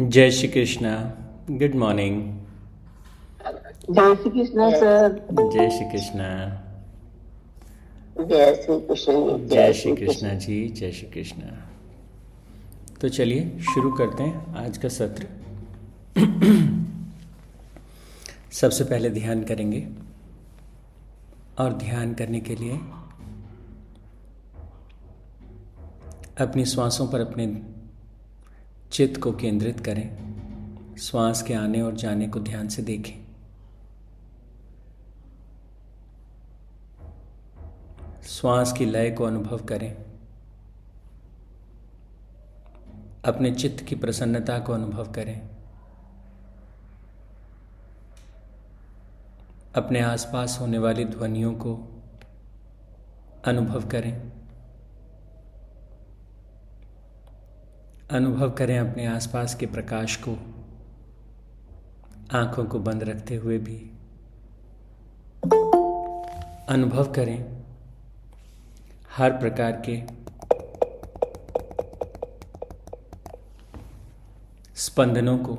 जय Shri Krishna. Good morning जय Shri Krishna sir. जय श्री कृष्णा। जय श्री कृष्ण जय श्री कृष्णा जी जय श्री कृष्णा। तो चलिए शुरू करते हैं आज का सत्र। सबसे पहले ध्यान करेंगे और ध्यान करने के लिए अपनी श्वासों पर अपने चित्त को केंद्रित करें, श्वास के आने और जाने को ध्यान से देखें। श्वास की लय को अनुभव करें। अपने चित्त की प्रसन्नता को अनुभव करें। अपने आसपास होने वाली ध्वनियों को अनुभव करें। अनुभव करें अपने आसपास के प्रकाश को, आँखों को बंद रखते हुए भी। अनुभव करें हर प्रकार के स्पंदनों को।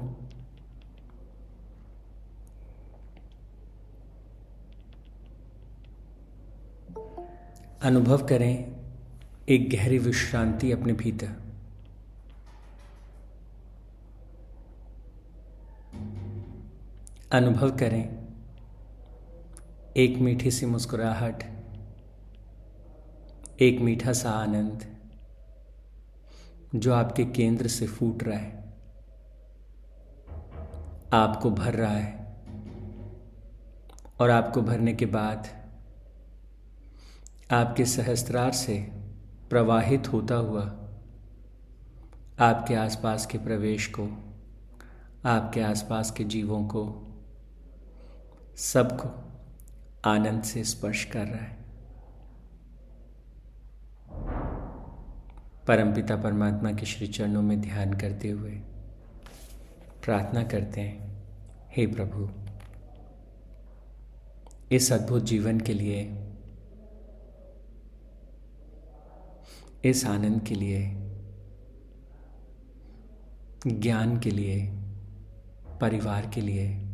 अनुभव करें एक गहरी विश्रांति अपने भीतर। अनुभव करें। एक मीठी सी मुस्कुराहट, एक मीठा सा आनंद, जो आपके केंद्र से फूट रहा है, आपको भर रहा है, और आपको भरने के बाद आपके सहस्त्रार से प्रवाहित होता हुआ आपके आसपास के प्रवेश को, आपके आसपास के जीवों को सबको आनंद से स्पर्श कर रहा है। परमपिता परमात्मा के श्री चरणों में ध्यान करते हुए प्रार्थना करते हैं, हे प्रभु, इस अद्भुत जीवन के लिए, इस आनंद के लिए, ज्ञान के लिए, परिवार के लिए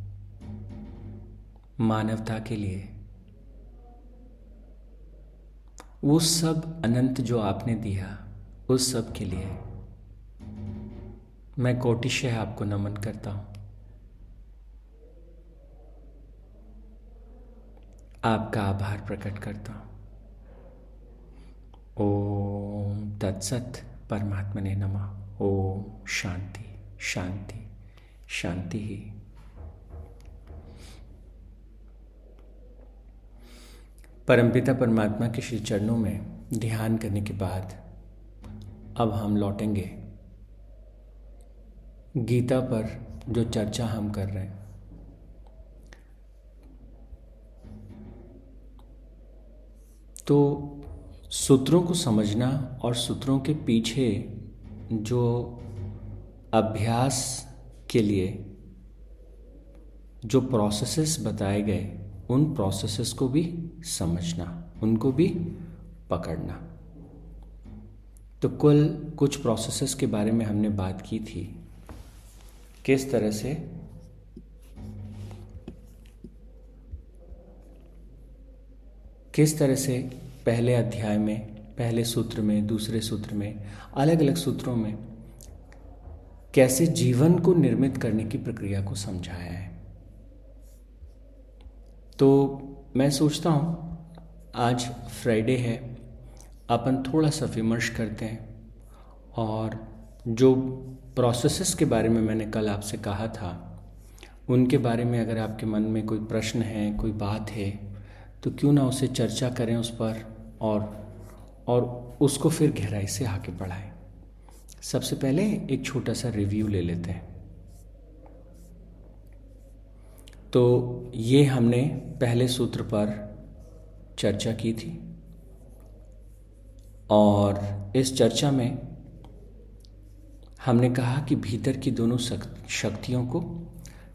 मानवता के लिए। वो सब अनंत जो आपने दिया, उस सब के लिए। मैं कोटिशय आपको नमन करता हूँ। आपका आभार प्रकट करता हूँ। ओम तत्सत परमात्मा ने नमा। ओम शांति शांति शांति ही। परमपिता परमात्मा के श्री चरणों में ध्यान करने के बाद अब हम लौटेंगे गीता पर जो चर्चा हम कर रहे हैं। तो सूत्रों को समझना और सूत्रों के पीछे जो अभ्यास के लिए जो प्रोसेसेस बताए गए उन प्रोसेसेस को भी समझना, उनको भी पकड़ना। तो कुल कुछ प्रोसेसेस के बारे में हमने बात की थी। किस तरह से? किस तरह से पहले अध्याय में, पहले सूत्र में, दूसरे सूत्र में अलग अलग सूत्रों में कैसे जीवन को निर्मित करने की प्रक्रिया को समझाया है? तो मैं सोचता हूँ, आज फ्राइडे है, अपन थोड़ा सा विमर्श करते हैं। और जो प्रोसेसेस के बारे में मैंने कल आपसे कहा था, उनके बारे में अगर आपके मन में कोई प्रश्न है, कोई बात है तो क्यों ना उसे चर्चा करें उस पर और और उसको फिर गहराई से आगे बढ़ाएँ। सबसे पहले एक छोटा सा रिव्यू ले लेते हैं। तो ये हमने पहले सूत्र पर चर्चा की थी और इस चर्चा में हमने कहा कि भीतर की दोनों शक्तियों को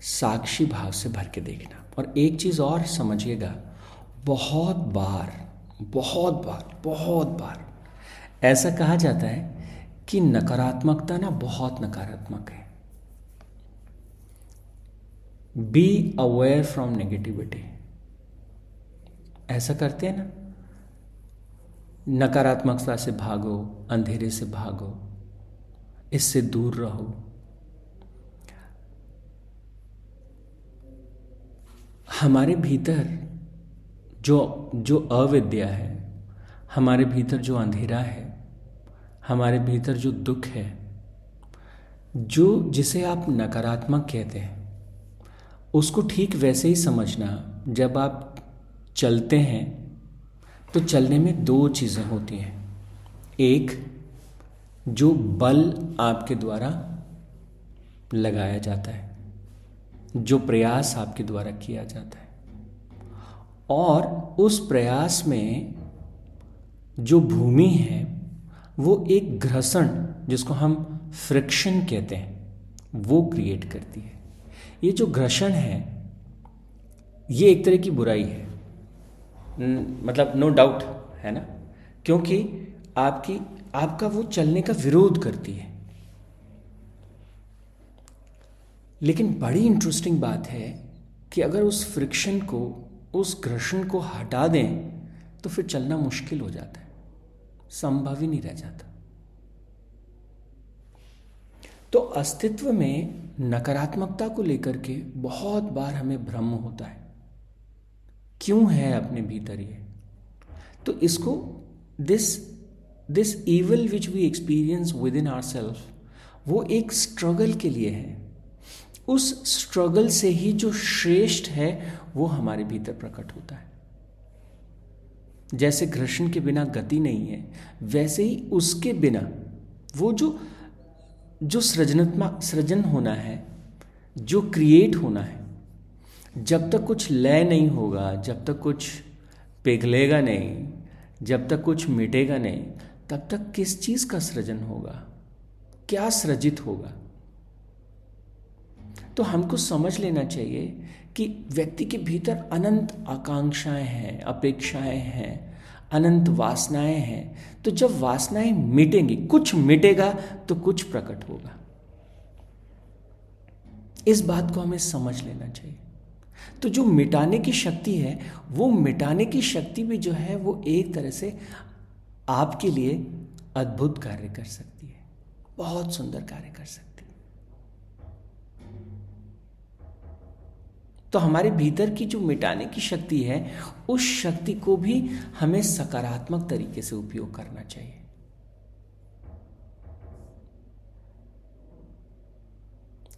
साक्षी भाव से भर के देखना। और एक चीज़ और समझिएगा, बहुत बार बहुत बार बहुत बार ऐसा कहा जाता है कि नकारात्मकता ना बहुत नकारात्मक है। बी अवेयर फ्रॉम नेगेटिविटी ऐसा करते हैं ना? नकारात्मकता से भागो, अंधेरे से भागो, इससे दूर रहो। हमारे भीतर जो जो अविद्या है, हमारे भीतर जो अंधेरा है, हमारे भीतर जो दुख है, जो जिसे आप नकारात्मक कहते हैं उसको ठीक वैसे ही समझना, जब आप चलते हैं तो चलने में दो चीज़ें होती हैं। एक, जो बल आपके द्वारा लगाया जाता है, जो प्रयास आपके द्वारा किया जाता है। और उस प्रयास में जो भूमि है, वो एक घर्षण, जिसको हम फ्रिक्शन कहते हैं, वो क्रिएट करती है। ये जो घर्षण है, ये एक तरह की बुराई है। मतलब नो डाउट है ना? क्योंकि आपकी, आपका वो चलने का विरोध करती है। लेकिन बड़ी इंटरेस्टिंग बात है कि अगर उस फ्रिक्शन को, उस घर्षण को हटा दें तो फिर चलना मुश्किल हो जाता है। संभव ही नहीं रह जाता। तो अस्तित्व में नकारात्मकता को लेकर के बहुत बार हमें भ्रम होता है। क्यों है अपने भीतर ये? तो इसको this this evil which we experience within our self वो एक स्ट्रगल के लिए है। उस स्ट्रगल से ही जो श्रेष्ठ है, वो हमारे भीतर प्रकट होता है। जैसे घर्षण के बिना गति नहीं है, वैसे ही उसके बिना वो जो जो सृजनात्मक सृजन होना है, जो क्रिएट होना है, जब तक कुछ लय नहीं होगा, जब तक कुछ पिघलेगा नहीं, जब तक कुछ मिटेगा नहीं, तब तक किस चीज़ का सृजन होगा? क्या सृजित होगा? तो हमको समझ लेना चाहिए कि व्यक्ति के भीतर अनंत आकांक्षाएँ हैं, अपेक्षाएँ हैं अनंत वासनाएँ हैं। तो जब वासनाएँ मिटेंगी, कुछ मिटेगा तो कुछ प्रकट होगा। इस बात को हमें समझ लेना चाहिए। तो जो मिटाने की शक्ति है, वो मिटाने की शक्ति भी जो है, वो एक तरह से आपके लिए अद्भुत कार्य कर सकती है। बहुत सुंदर कार्य कर सकती है। तो हमारे भीतर की जो मिटाने की शक्ति है, उस शक्ति को भी हमें सकारात्मक तरीके से उपयोग करना चाहिए।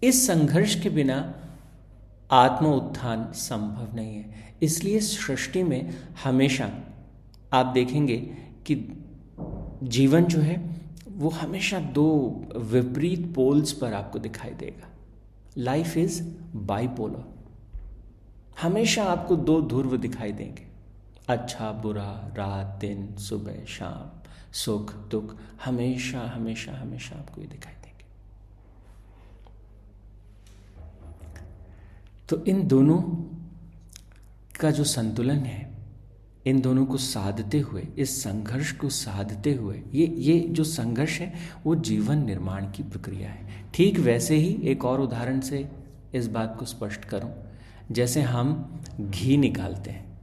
इस संघर्ष के बिना आत्म उत्थान संभव नहीं है। इसलिए सृष्टि में हमेशा आप देखेंगे कि जीवन जो है, वो हमेशा दो विपरीत पोल्स पर आपको दिखाई देगा। लाइफ इज़ बाइपोलर हमेशा आपको दो ध्रुव दिखाई देंगे। अच्छा बुरा, रात, दिन, सुबह, शाम, सुख, दुख, हमेशा हमेशा हमेशा आपको ये दिखाई देंगे। तो इन दोनों का जो संतुलन है, इन दोनों को साधते हुए, इस संघर्ष को साधते हुए, ये ये जो संघर्ष है, वो जीवन निर्माण की प्रक्रिया है। ठीक वैसे ही एक और उदाहरण से इस बात को स्पष्ट करूँ। जैसे हम घी निकालते हैं।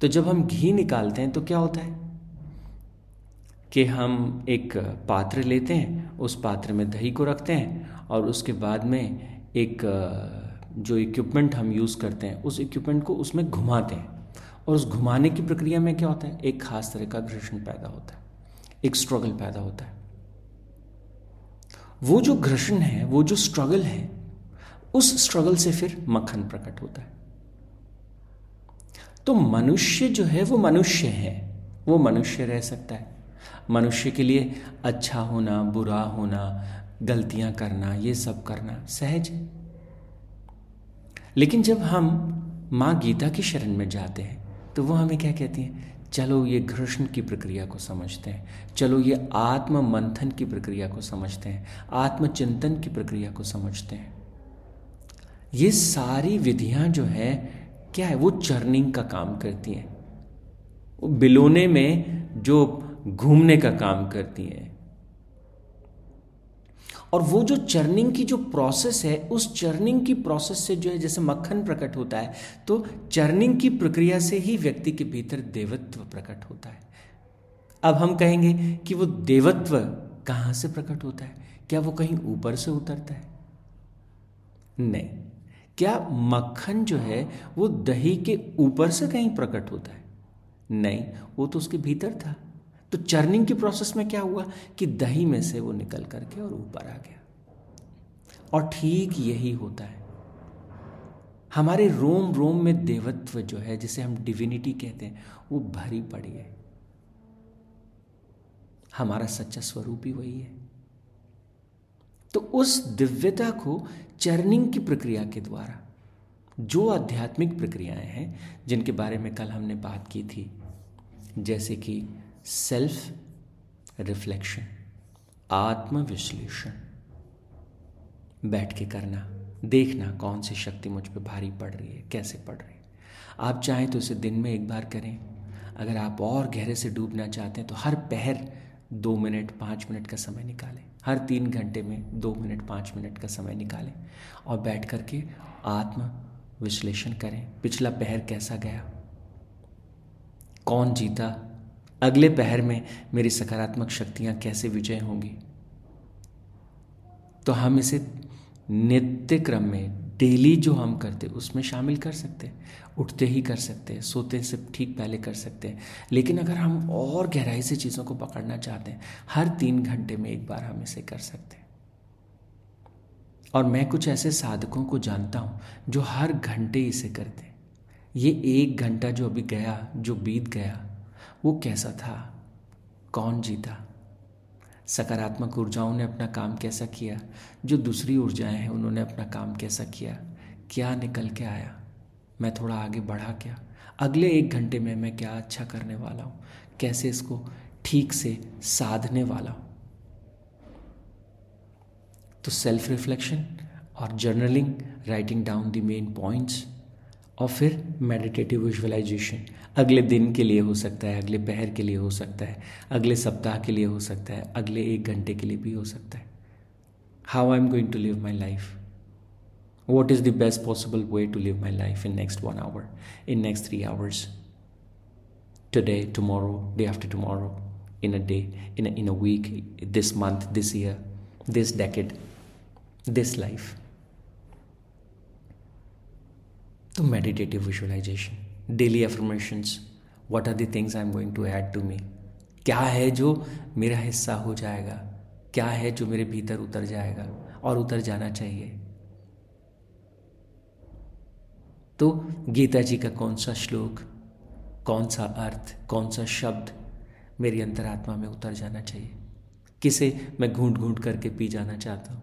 तो जब हम घी निकालते हैं तो क्या होता है? कि हम एक पात्र लेते हैं, उस पात्र में दही को रखते हैं और उसके बाद में एक, जो इक्विपमेंट हम यूज़ करते हैं, उस इक्विपमेंट को उसमें घुमाते हैं। और उस घुमाने की प्रक्रिया में क्या होता है? एक खास तरह का घर्षण पैदा होता है। एक स्ट्रगल पैदा होता है। वो जो घर्षण है, वो जो स्ट्रगल है उस स्ट्रगल से फिर मक्खन प्रकट होता है। तो मनुष्य जो है, वो मनुष्य है, वो मनुष्य रह सकता है। मनुष्य के लिए अच्छा होना, बुरा होना, गलतियाँ करना, ये सब करना सहज है। लेकिन जब हम माँ गीता की शरण में जाते हैं तो वो हमें क्या कहती हैं? चलो ये घर्षण की प्रक्रिया को समझते हैं। चलो ये आत्म मंथन की प्रक्रिया को समझते हैं। आत्मचिंतन की प्रक्रिया को समझते हैं। ये सारी विधियाँ जो है, क्या है, वो चर्निंग का काम करती हैं। वो बिलोने में जो घूमने का काम करती हैं। और वो जो चर्निंग की जो प्रोसेस है, उस चर्निंग की प्रोसेस से जो है, जैसे मक्खन प्रकट होता है तो चर्निंग की प्रक्रिया से ही व्यक्ति के भीतर देवत्व प्रकट होता है। अब हम कहेंगे कि वो देवत्व कहाँ से प्रकट होता है? क्या वो कहीं ऊपर से उतरता है? नहीं। क्या मक्खन जो है वो दही के ऊपर से कहीं प्रकट होता है? नहीं, वो तो उसके भीतर था। तो चर्निंग की प्रोसेस में क्या हुआ कि दही में से वो निकल करके और ऊपर आ गया। और ठीक यही होता है। हमारे रोम रोम में देवत्व जो है, जिसे हम डिविनिटी कहते हैं, वो भरी पड़ी है। हमारा सच्चा स्वरूप ही वही है। तो उस दिव्यता को चर्निंग की प्रक्रिया के द्वारा, जो आध्यात्मिक प्रक्रियाएँ हैं, जिनके बारे में कल हमने बात की थी, जैसे कि सेल्फ रिफ्लेक्शन आत्मविश्लेषण, बैठ के करना, देखना कौन सी शक्ति मुझ पर भारी पड़ रही है, कैसे पड़ रही है। आप चाहें तो इसे दिन में एक बार करें। अगर आप और गहरे से डूबना चाहते हैं तो हर पहर दो मिनट, पाँच मिनट का समय निकालें। हर तीन घंटे में दो मिनट, पाँच मिनट का समय निकालें और बैठ कर के आत्म विश्लेषण करें। पिछला पहर कैसा गया? कौन जीता? अगले पहर में मेरी सकारात्मक शक्तियाँ कैसे विजय होंगी? तो हम इसे नित्य क्रम में डेली जो हम करते, उसमें शामिल कर सकते हैं। उठते ही कर सकते हैं, सोते से ठीक पहले कर सकते हैं। लेकिन अगर हम और गहराई से चीज़ों को पकड़ना चाहते हैं, हर तीन घंटे में एक बार हम इसे कर सकते हैं। और मैं कुछ ऐसे साधकों को जानता हूँ जो हर घंटे इसे करते हैं। ये एक घंटा जो अभी गया, जो बीत गया, वो कैसा था? कौन जीता? सकारात्मक ऊर्जाओं ने अपना काम कैसा किया? जो दूसरी ऊर्जाएँ हैं, उन्होंने अपना काम कैसा किया? क्या निकल के आया? मैं थोड़ा आगे बढ़ा क्या? अगले एक घंटे में मैं क्या अच्छा करने वाला हूँ? कैसे इसको ठीक से साधने वाला हूँ? तो सेल्फ रिफ्लेक्शन और journaling writing down the main points और फिर मेडिटेटिव विजुअलाइजेशन अगले दिन के लिए हो सकता है, अगले पहर के लिए हो सकता है, अगले सप्ताह के लिए हो सकता है, अगले एक घंटे के लिए भी हो सकता है। How I am going to live my life What is the best possible way to live my life in next one hour in next three hours today tomorrow day after tomorrow in a day, in a, in a week, this month, this year, this decade, this life. तो meditative visualization, daily affirmations, what are the things I'm going to add to me? क्या है जो मेरा हिस्सा हो जाएगा क्या है जो मेरे भीतर उतर जाएगा और उतर जाना चाहिए तो गीता जी का कौन सा श्लोक, कौन सा अर्थ, कौन सा शब्द मेरी अंतरात्मा में उतर जाना चाहिए? किसे मैं घूंट घूंट करके पी जाना चाहता हूँ?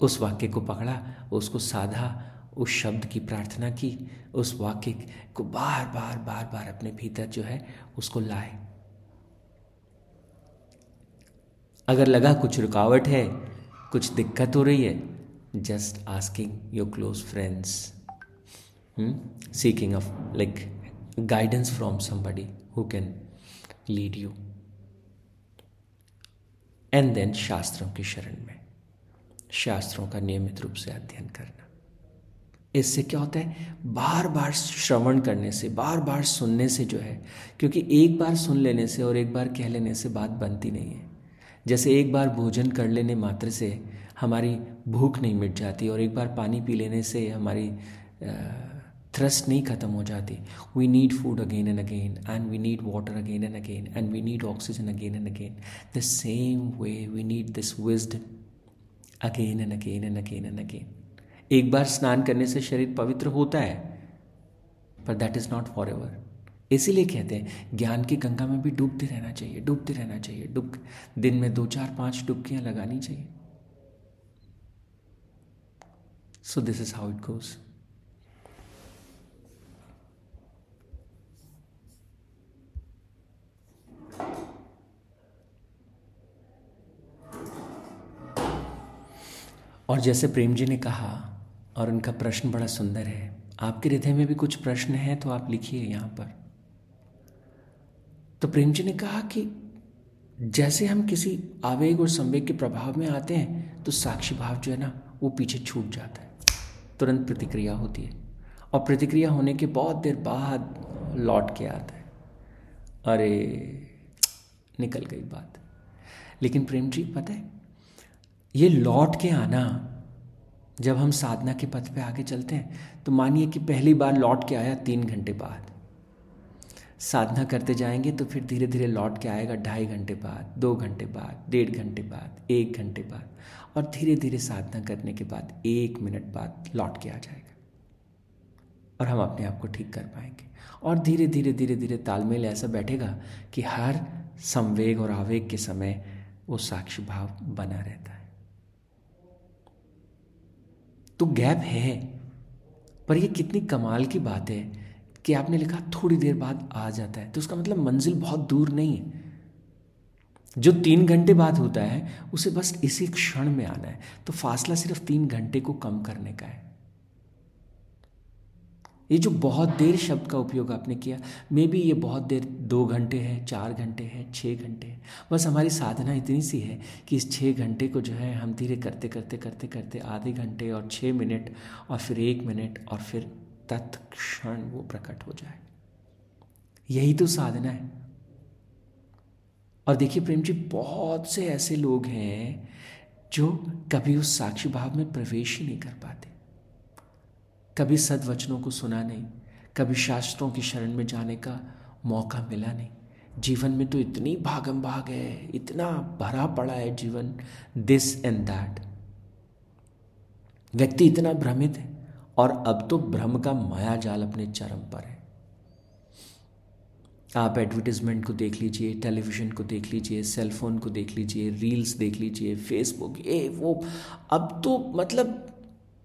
उस वाक्य को पकड़ा, उसको साधा, उस शब्द की प्रार्थना की, उस वाक्य को बार बार बार बार अपने भीतर जो है उसको लाए। अगर लगा कुछ रुकावट है, कुछ दिक्कत हो रही है just asking your close friends seeking of like guidance from somebody who can lead you and then शास्त्रों की शरण में शास्त्रों का नियमित रूप से अध्ययन करना इससे क्या होता है? बार बार श्रवण करने से, बार बार सुनने से जो है, क्योंकि एक बार सुन लेने से और एक बार कह लेने से बात बनती नहीं है। जैसे एक बार भोजन कर लेने मात्र से हमारी भूख नहीं मिट जाती और एक बार पानी पी लेने से हमारी थ्रस्ट नहीं खत्म हो जाती। We need food again and again and we need water again and again and we need oxygen again and again the same way we need this wisdom again and again and again and again एक बार स्नान करने से शरीर पवित्र होता है पर that is not forever इसीलिए कहते हैं, ज्ञान की गंगा में भी डूबते रहना चाहिए, डूबते रहना चाहिए, डूब, दिन में दो, चार, पाँच डुबकियाँ लगानी चाहिए। So this is how it goes और जैसे प्रेम जी ने कहा, और उनका प्रश्न बड़ा सुंदर है, आपके हृदय में भी कुछ प्रश्न है तो आप लिखिए यहाँ पर। तो प्रेम जी ने कहा कि जैसे हम किसी आवेग और संवेग के प्रभाव में आते हैं तो साक्षी भाव जो है ना, वो पीछे छूट जाता है। तुरंत प्रतिक्रिया होती है। और प्रतिक्रिया होने के बहुत देर बाद लौट के आता है। अरे, निकल गई बात। लेकिन प्रेम जी पता है, ये लौट के आना, जब हम साधना के पथ पे आगे चलते हैं तो मानिए कि पहली बार लौट के आया तीन घंटे बाद। साधना करते जाएँगे तो फिर धीरे धीरे लौट के आएगा ढाई घंटे बाद, दो घंटे बाद, डेढ़ घंटे बाद, एक घंटे बाद। और धीरे धीरे साधना करने के बाद एक मिनट बाद लौट के आ जाएगा। और हम अपने आप को ठीक कर पाएँगे। और धीरे धीरे धीरे धीरे तालमेल ऐसा बैठेगा कि हर संवेग और आवेग के समय वो साक्षी भाव बना रहता है। तो गैप है, पर ये कितनी कमाल की बात है कि आपने लिखा थोड़ी देर बाद आ जाता है। तो उसका मतलब मंजिल बहुत दूर नहीं है। जो तीन घंटे बाद होता है, उसे बस इसी क्षण में आना है। तो फासला सिर्फ़ तीन घंटे को कम करने का है। ये जो बहुत देर शब्द का उपयोग आपने किया मे बी ये बहुत देर दो घंटे है, चार घंटे है छः घंटे है। बस हमारी साधना इतनी सी है कि इस छः घंटे को जो है हम धीरे करते करते करते करते आधे घंटे और छः मिनट और फिर एक मिनट और फिर तत्क्षण वो प्रकट हो जाए। यही तो साधना है। और देखिए प्रेम जी, बहुत से ऐसे लोग हैं जो कभी उस साक्षी भाव में प्रवेश ही नहीं कर पाते। कभी सदवचनों को सुना नहीं, कभी शास्त्रों की शरण में जाने का मौका मिला नहीं। जीवन में तो इतनी भागम भाग है, इतना भरा पड़ा है जीवन दिस एंड दैट व्यक्ति इतना भ्रमित है, और अब तो भ्रम का माया जाल अपने चरम पर है। आप एडवर्टीजमेंट को देख लीजिए टेलीविज़न को देख लीजिए सेलफोन को देख लीजिए रील्स देख लीजिए फेसबुक ये, वो। अब तो मतलब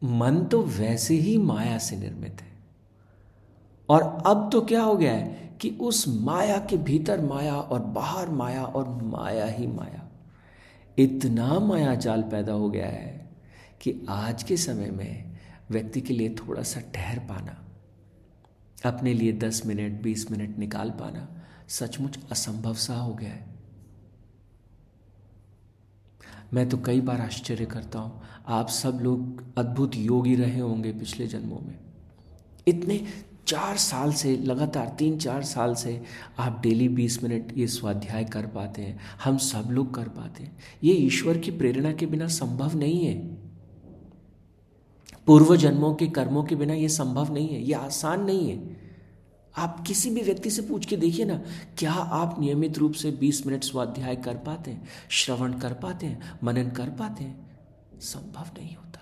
मन तो वैसे ही माया से निर्मित है। और अब तो क्या हो गया है कि उस माया के भीतर माया और बाहर माया और माया ही माया। इतना माया जाल पैदा हो गया है कि आज के समय में व्यक्ति के लिए थोड़ा सा ठहर पाना अपने लिए दस मिनट, बीस मिनट निकाल पाना सचमुच असंभव सा हो गया है। मैं तो कई बार आश्चर्य करता हूँ, आप सब लोग अद्भुत योगी रहे होंगे पिछले जन्मों में। इतने चार साल से, लगातार तीन चार साल से आप डेली बीस मिनट ये स्वाध्याय कर पाते हैं, हम सब लोग कर पाते हैं। ये ईश्वर की प्रेरणा के बिना संभव नहीं है। पूर्व जन्मों के कर्मों के बिना ये संभव नहीं है, ये आसान नहीं है। आप किसी भी व्यक्ति से पूछ के देखिए ना, क्या आप नियमित रूप से 20 मिनट स्वाध्याय कर पाते हैं, श्रवण कर पाते हैं, मनन कर पाते हैं? संभव नहीं होता।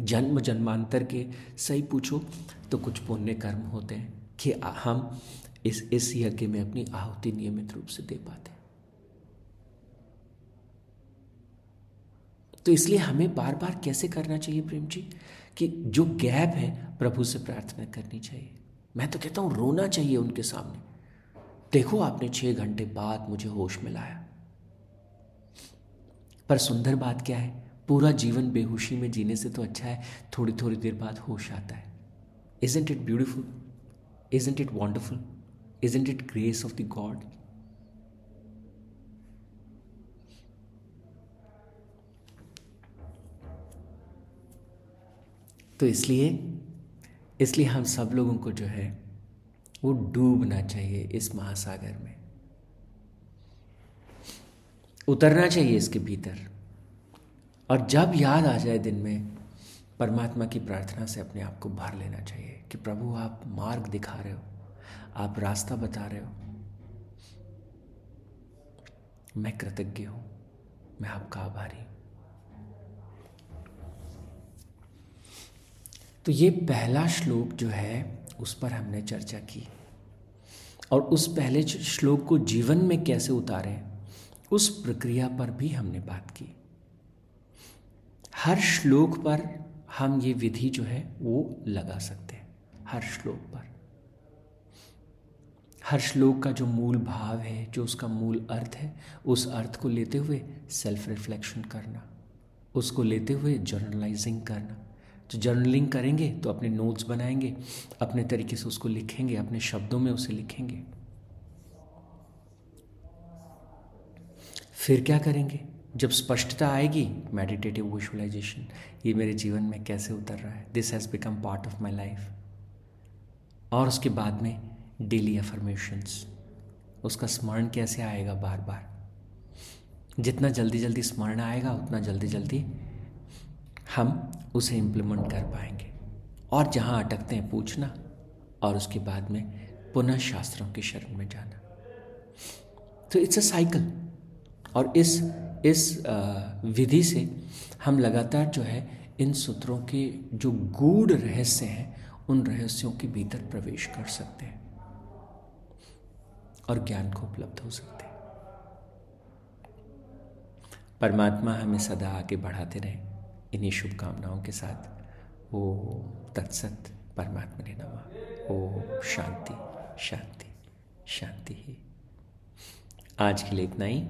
जन्म जन्मांतर के सही पूछो तो कुछ पुण्य कर्म होते हैं कि हम इस इस यज्ञ में अपनी आहुति नियमित रूप से दे पाते हैं। तो इसलिए हमें बार बार कैसे करना चाहिए प्रेम जी कि जो गैप है, प्रभु से प्रार्थना करनी चाहिए। मैं तो कहता हूँ, रोना चाहिए उनके सामने। देखो आपने छह घंटे बाद मुझे होश में लाया पर सुंदर बात क्या है? पूरा जीवन बेहोशी में जीने से तो अच्छा है थोड़ी थोड़ी देर बाद होश आता है। Isn't it beautiful isn't it wonderful isn't it grace of the god तो इसलिए इसलिए हम सब लोगों को जो है, वो डूबना चाहिए इस महासागर में। उतरना चाहिए इसके भीतर। और जब याद आ जाए दिन में, परमात्मा की प्रार्थना से अपने आप को भर लेना चाहिए कि प्रभु, आप मार्ग दिखा रहे हो, आप रास्ता बता रहे हो। मैं कृतज्ञ हूँ, मैं आपका आभारी तो ये पहला श्लोक जो है, उस पर हमने चर्चा की। और उस पहले श्लोक को जीवन में कैसे उतारें, उस प्रक्रिया पर भी हमने बात की। हर श्लोक पर हम ये विधि जो है, वो लगा सकते हैं, हर श्लोक पर। हर श्लोक का जो मूल भाव है, जो उसका मूल अर्थ है, उस अर्थ को लेते हुए सेल्फ रिफ्लेक्शन करना, उसको लेते हुए जर्नलाइजिंग करना। जो जर्नलिंग करेंगे तो अपने नोट्स बनाएँगे, अपने तरीके से उसको लिखेंगे, अपने शब्दों में उसे लिखेंगे। फिर क्या करेंगे? जब स्पष्टता आएगी मेडिटेटिव विजुअलाइजेशन ये मेरे जीवन में कैसे उतर रहा है? This has become part of my life और उसके बाद में डेली अफर्मेशंस उसका स्मरण कैसे आएगा बार बार? जितना जल्दी जल्दी स्मरण आएगा, उतना जल्दी जल्दी हम उसे इम्प्लीमेंट कर पाएँगे। और जहाँ अटकते हैं, पूछना और उसके बाद में पुनः शास्त्रों की शरण में जाना। तो इट्स अ साइकिल और इस इस विधि से हम लगातार जो है, इन सूत्रों के जो गूढ़ रहस्य हैं, उन रहस्यों के भीतर प्रवेश कर सकते हैं। और ज्ञान को उपलब्ध हो सकते हैं। परमात्मा हमें सदा आगे बढ़ाते रहे। इन्हीं शुभकामनाओं के साथ वो तत्सत परमात्मा ने नमा। ओ शांति शांति शांति ही। आज के लिए इतना ही।